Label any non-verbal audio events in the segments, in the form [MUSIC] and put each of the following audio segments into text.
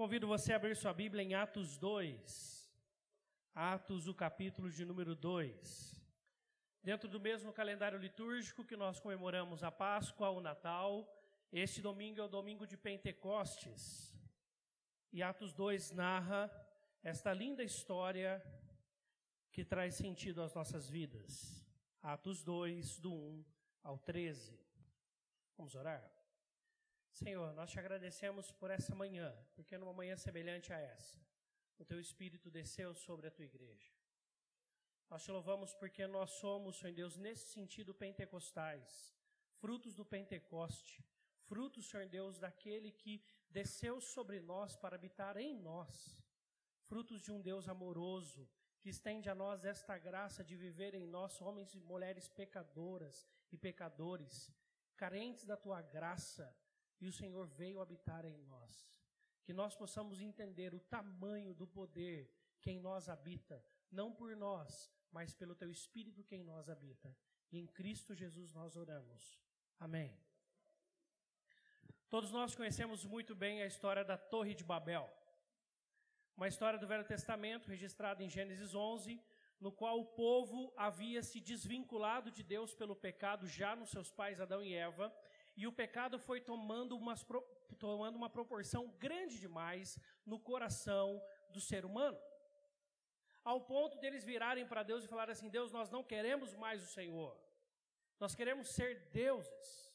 Convido você a abrir sua Bíblia em Atos 2. Atos, o capítulo de número 2. Dentro do mesmo calendário litúrgico que nós comemoramos a Páscoa, o Natal, este domingo é o domingo de Pentecostes. E Atos 2 narra esta linda história que traz sentido às nossas vidas. Atos 2, do 1 ao 13. Vamos orar? Senhor, nós te agradecemos por essa manhã, porque numa manhã semelhante a essa, o teu Espírito desceu sobre a tua igreja. Nós te louvamos porque nós somos, Senhor Deus, nesse sentido pentecostais, frutos do Pentecoste, frutos, Senhor Deus, daquele que desceu sobre nós para habitar em nós, frutos de um Deus amoroso, que estende a nós esta graça de viver em nós, homens e mulheres pecadoras e pecadores, carentes da tua graça, e o Senhor veio habitar em nós. Que nós possamos entender o tamanho do poder que em nós habita, não por nós, mas pelo teu Espírito que em nós habita. E em Cristo Jesus nós oramos. Amém. Todos nós conhecemos muito bem a história da Torre de Babel. Uma história do Velho Testamento registrada em Gênesis 11, no qual o povo havia se desvinculado de Deus pelo pecado já nos seus pais Adão e Eva, e o pecado foi tomando, umas, tomando uma proporção grande demais no coração do ser humano. Ao ponto deles virarem para Deus e falarem assim: Deus, nós não queremos mais o Senhor, nós queremos ser deuses,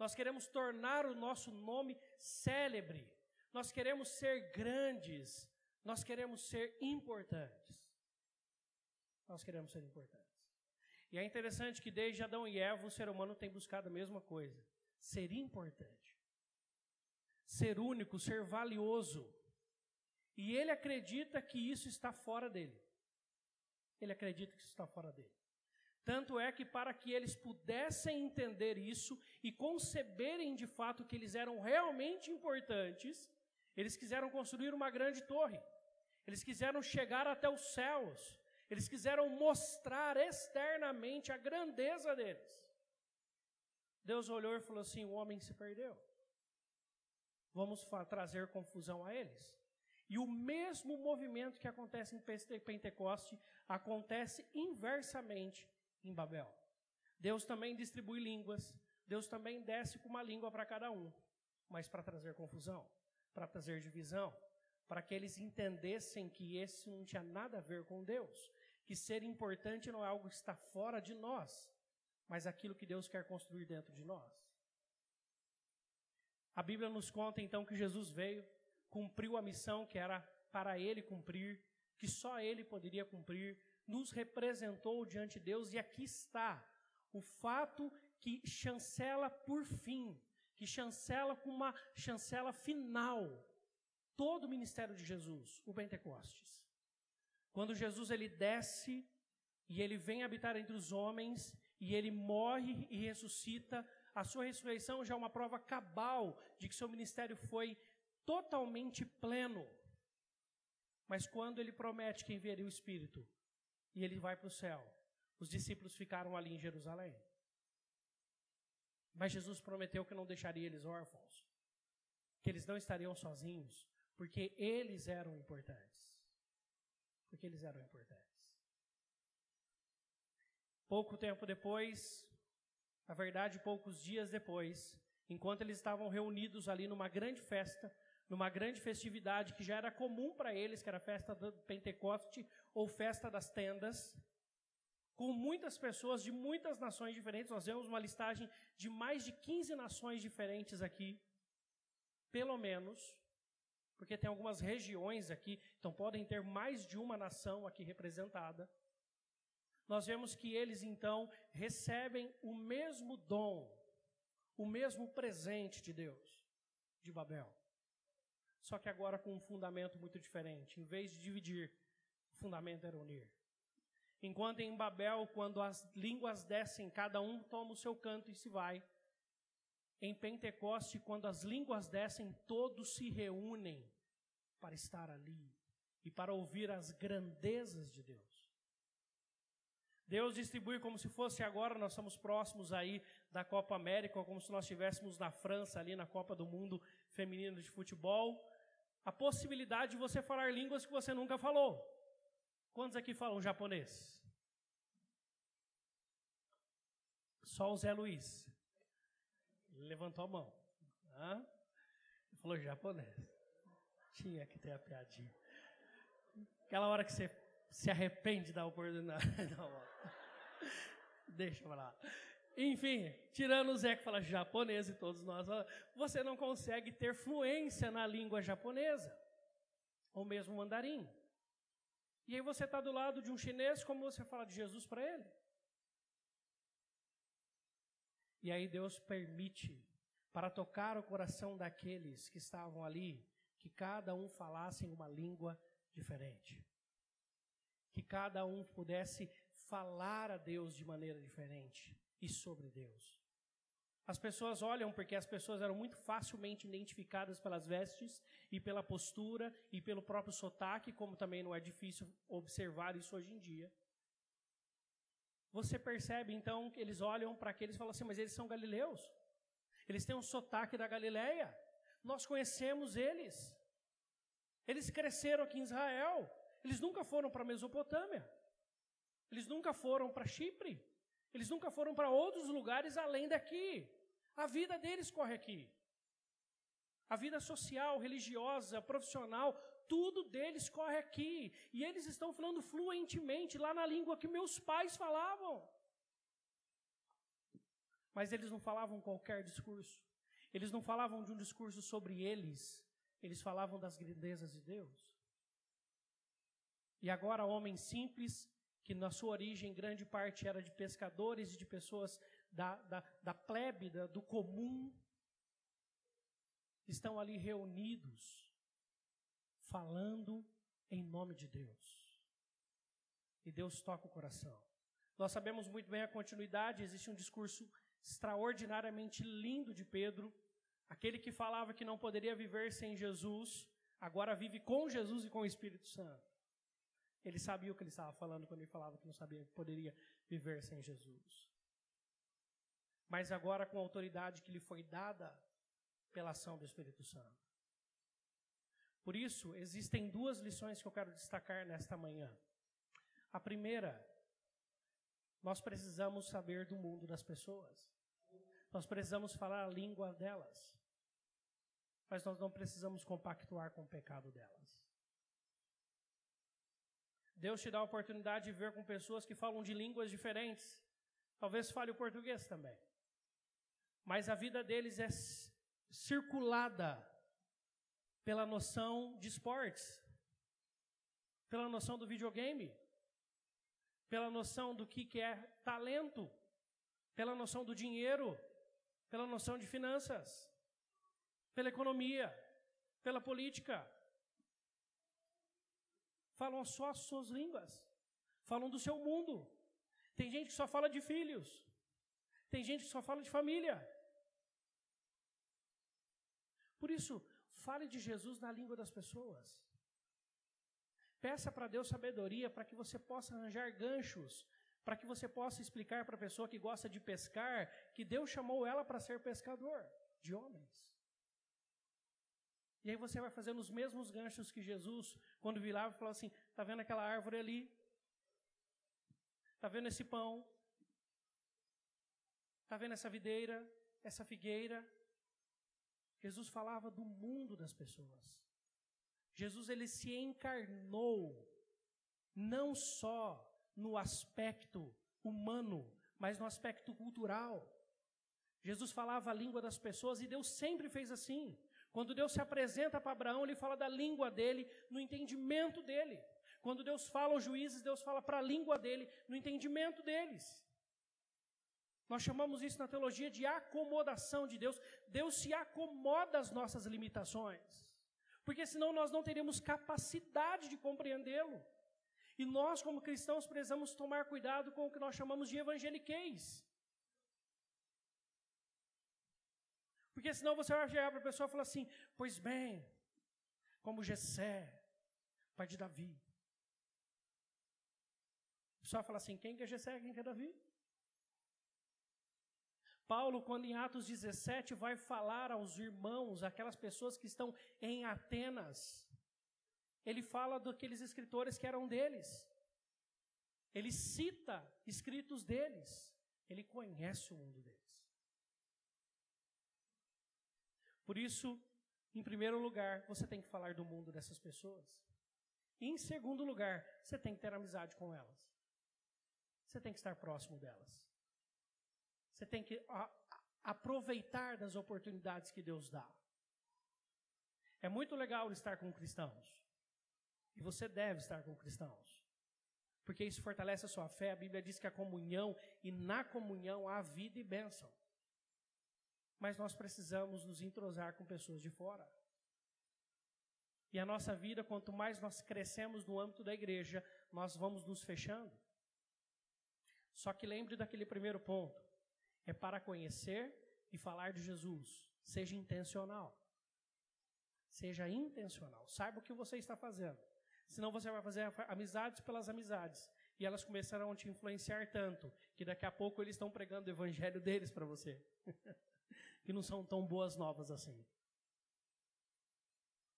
nós queremos tornar o nosso nome célebre, nós queremos ser grandes, nós queremos ser importantes. Nós queremos ser importantes. E é interessante que desde Adão e Eva o ser humano tem buscado a mesma coisa ser importante, ser único, ser valioso. E ele acredita que isso está fora dele. Ele acredita que isso está fora dele. Tanto é que, para que eles pudessem entender isso e conceberem de fato que eles eram realmente importantes, eles quiseram construir uma grande torre. Eles quiseram chegar até os céus. Eles quiseram mostrar externamente a grandeza deles. Deus olhou e falou assim: o homem se perdeu. Vamos trazer confusão a eles. E o mesmo movimento que acontece em Pentecoste acontece inversamente em Babel. Deus também distribui línguas, Deus também desce com uma língua para cada um, mas para trazer confusão, para trazer divisão, para que eles entendessem que esse não tinha nada a ver com Deus, que ser importante não é algo que está fora de nós, mas aquilo que Deus quer construir dentro de nós. A Bíblia nos conta então que Jesus veio, cumpriu a missão que era para ele cumprir, que só ele poderia cumprir, nos representou diante de Deus e aqui está o fato que chancela por fim, que chancela com uma chancela final todo o ministério de Jesus, o Pentecostes. Quando Jesus ele desce e ele vem habitar entre os homens e ele morre e ressuscita, a sua ressurreição já é uma prova cabal de que seu ministério foi totalmente pleno. Mas quando ele promete que enviaria o Espírito e ele vai para o céu, os discípulos ficaram ali em Jerusalém. Mas Jesus prometeu que não deixaria eles órfãos, que eles não estariam sozinhos, porque eles eram importantes. Porque eles eram importantes. Pouco tempo depois, na verdade, poucos dias depois, enquanto eles estavam reunidos ali numa grande festa, numa grande festividade que já era comum para eles, que era a festa do Pentecoste ou festa das tendas, com muitas pessoas de muitas nações diferentes. Nós vemos uma listagem de mais de 15 nações diferentes aqui, pelo menos, porque tem algumas regiões aqui, então podem ter mais de uma nação aqui representada nós vemos que eles então recebem o mesmo dom, o mesmo presente de Deus, de Babel. Só que agora com um fundamento muito diferente. Em vez de dividir, o fundamento era unir. Enquanto em Babel, quando as línguas descem, cada um toma o seu canto e se vai. Em Pentecoste, quando as línguas descem, todos se reúnem para estar ali e para ouvir as grandezas de Deus. Deus distribui como se fosse agora, nós estamos próximos aí da Copa América, como se nós estivéssemos na França, ali na Copa do Mundo Feminino de Futebol. a possibilidade de você falar línguas que você nunca falou. Quantos aqui falam japonês? Só o Zé Luiz. Ele levantou a mão. Hã? Ele falou japonês. Tinha que ter a piadinha. Aquela hora que você se arrepende da oportunidade. [LAUGHS] Não, deixa eu lá. Enfim, tirando o Zé que fala japonês e todos nós, você não consegue ter fluência na língua japonesa, ou mesmo mandarim. E aí você está do lado de um chinês, como você fala de Jesus para ele? E aí Deus permite, para tocar o coração daqueles que estavam ali, que cada um falasse uma língua diferente. Que cada um pudesse falar a Deus de maneira diferente e sobre Deus. As pessoas olham porque as pessoas eram muito facilmente identificadas pelas vestes e pela postura e pelo próprio sotaque, como também não é difícil observar isso hoje em dia. Você percebe então que eles olham para aqueles e falam assim: mas eles são galileus. Eles têm um sotaque da Galileia. Nós conhecemos eles. Eles cresceram aqui em Israel. Eles nunca foram para a Mesopotâmia. Eles nunca foram para Chipre. Eles nunca foram para outros lugares além daqui. A vida deles corre aqui. A vida social, religiosa, profissional, tudo deles corre aqui. E eles estão falando fluentemente lá na língua que meus pais falavam. Mas eles não falavam qualquer discurso. Eles não falavam de um discurso sobre eles. Eles falavam das grandezas de Deus. E agora, homens simples que na sua origem grande parte era de pescadores e de pessoas da, da, da plebe, da, do comum, estão ali reunidos, falando em nome de Deus. E Deus toca o coração. Nós sabemos muito bem a continuidade, existe um discurso extraordinariamente lindo de Pedro, aquele que falava que não poderia viver sem Jesus, agora vive com Jesus e com o Espírito Santo. Ele sabia o que ele estava falando quando ele falava que não sabia que poderia viver sem Jesus. Mas agora com a autoridade que lhe foi dada pela ação do Espírito Santo. Por isso, existem duas lições que eu quero destacar nesta manhã. A primeira, nós precisamos saber do mundo das pessoas. Nós precisamos falar a língua delas. Mas nós não precisamos compactuar com o pecado delas. Deus te dá a oportunidade de ver com pessoas que falam de línguas diferentes. Talvez fale o português também. Mas a vida deles é circulada pela noção de esportes, pela noção do videogame, pela noção do que, que é talento, pela noção do dinheiro, pela noção de finanças, pela economia, pela política falam só as suas línguas, falam do seu mundo. Tem gente que só fala de filhos, tem gente que só fala de família. Por isso, fale de Jesus na língua das pessoas. Peça para Deus sabedoria para que você possa arranjar ganchos, para que você possa explicar para a pessoa que gosta de pescar que Deus chamou ela para ser pescador de homens. E aí você vai fazendo os mesmos ganchos que Jesus, quando virava, falava assim: está vendo aquela árvore ali? Está vendo esse pão? Está vendo essa videira, essa figueira? Jesus falava do mundo das pessoas. Jesus ele se encarnou não só no aspecto humano, mas no aspecto cultural. Jesus falava a língua das pessoas e Deus sempre fez assim. Quando Deus se apresenta para Abraão, ele fala da língua dele, no entendimento dele. Quando Deus fala aos juízes, Deus fala para a língua dele, no entendimento deles. Nós chamamos isso na teologia de acomodação de Deus. Deus se acomoda às nossas limitações. Porque senão nós não teríamos capacidade de compreendê-lo. E nós, como cristãos, precisamos tomar cuidado com o que nós chamamos de evangeliquez. Porque senão você vai chegar para a pessoa e falar assim: Pois bem, como Jessé, pai de Davi. A pessoa fala assim: Quem que é Jessé? Quem que é Davi? Paulo, quando em Atos 17 vai falar aos irmãos, aquelas pessoas que estão em Atenas, ele fala daqueles escritores que eram deles. Ele cita escritos deles. Ele conhece o mundo deles. Por isso, em primeiro lugar, você tem que falar do mundo dessas pessoas. E em segundo lugar, você tem que ter amizade com elas. Você tem que estar próximo delas. Você tem que aproveitar das oportunidades que Deus dá. É muito legal estar com cristãos. E você deve estar com cristãos. Porque isso fortalece a sua fé. A Bíblia diz que a comunhão, e na comunhão há vida e bênção. Mas nós precisamos nos entrosar com pessoas de fora. E a nossa vida, quanto mais nós crescemos no âmbito da igreja, nós vamos nos fechando. Só que lembre daquele primeiro ponto: é para conhecer e falar de Jesus. Seja intencional. Seja intencional. Saiba o que você está fazendo. Senão você vai fazer amizades pelas amizades. E elas começarão a te influenciar tanto que daqui a pouco eles estão pregando o evangelho deles para você. [LAUGHS] que não são tão boas novas assim.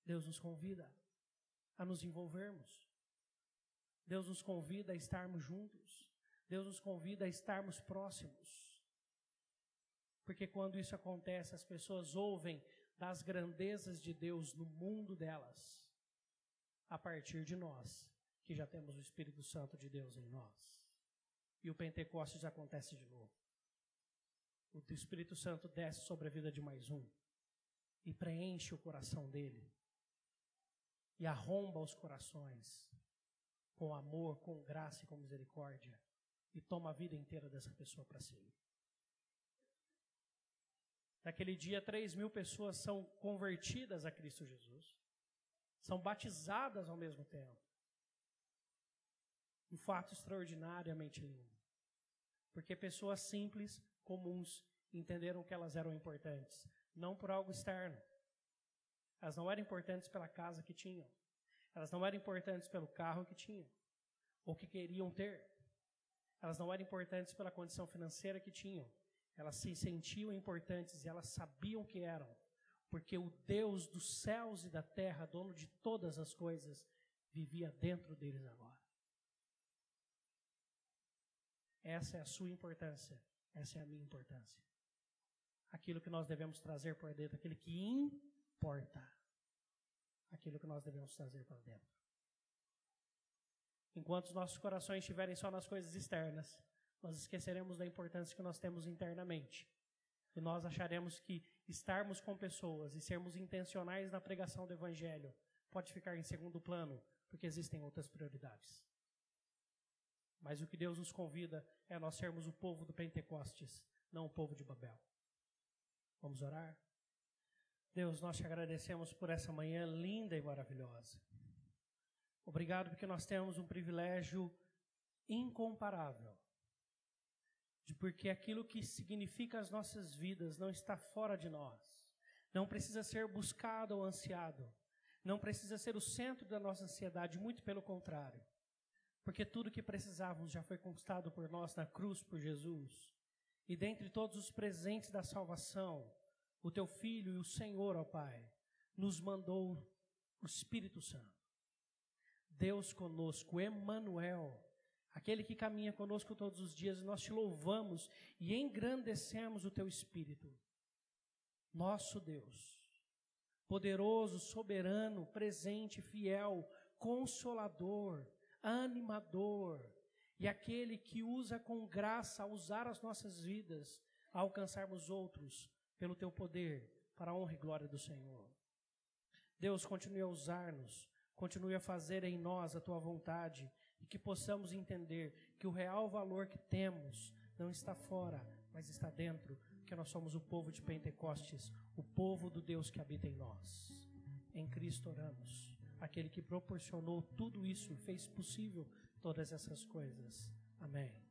Deus nos convida a nos envolvermos. Deus nos convida a estarmos juntos. Deus nos convida a estarmos próximos. Porque quando isso acontece, as pessoas ouvem das grandezas de Deus no mundo delas, a partir de nós, que já temos o Espírito Santo de Deus em nós. E o Pentecostes acontece de novo. O Espírito Santo desce sobre a vida de mais um e preenche o coração dele e arromba os corações com amor, com graça e com misericórdia e toma a vida inteira dessa pessoa para si. Naquele dia, 3 mil pessoas são convertidas a Cristo Jesus, são batizadas ao mesmo tempo. Um fato extraordinariamente lindo. Porque pessoas simples, comuns, entenderam que elas eram importantes, não por algo externo, elas não eram importantes pela casa que tinham. Elas não eram importantes pelo carro que tinham ou que queriam ter. Elas não eram importantes pela condição financeira que tinham. Elas se sentiam importantes e elas sabiam que eram, porque o Deus dos céus e da terra, dono de todas as coisas, vivia dentro deles agora. Essa é a sua importância, essa é a minha importância. Aquilo que nós devemos trazer por dentro, aquele que importa aquilo que nós devemos trazer para dentro. Enquanto os nossos corações estiverem só nas coisas externas, nós esqueceremos da importância que nós temos internamente. E nós acharemos que estarmos com pessoas e sermos intencionais na pregação do Evangelho pode ficar em segundo plano, porque existem outras prioridades. Mas o que Deus nos convida é nós sermos o povo do Pentecostes, não o povo de Babel. Vamos orar? Deus, nós te agradecemos por essa manhã linda e maravilhosa. Obrigado porque nós temos um privilégio incomparável de porque aquilo que significa as nossas vidas não está fora de nós, não precisa ser buscado ou ansiado, não precisa ser o centro da nossa ansiedade, muito pelo contrário, porque tudo que precisávamos já foi conquistado por nós na cruz por Jesus, e dentre todos os presentes da salvação, o teu Filho e o Senhor, ó Pai, nos mandou o Espírito Santo. Deus conosco, Emmanuel, aquele que caminha conosco todos os dias, nós te louvamos e engrandecemos o teu Espírito. Nosso Deus, poderoso, soberano, presente, fiel, consolador, animador, e aquele que usa com graça a usar as nossas vidas a alcançarmos outros pelo teu poder, para a honra e glória do Senhor. Deus, continue a usar-nos, continue a fazer em nós a tua vontade e que possamos entender que o real valor que temos não está fora, mas está dentro, que nós somos o povo de Pentecostes, o povo do Deus que habita em nós. Em Cristo oramos, aquele que proporcionou tudo isso fez possível todas essas coisas. Amém.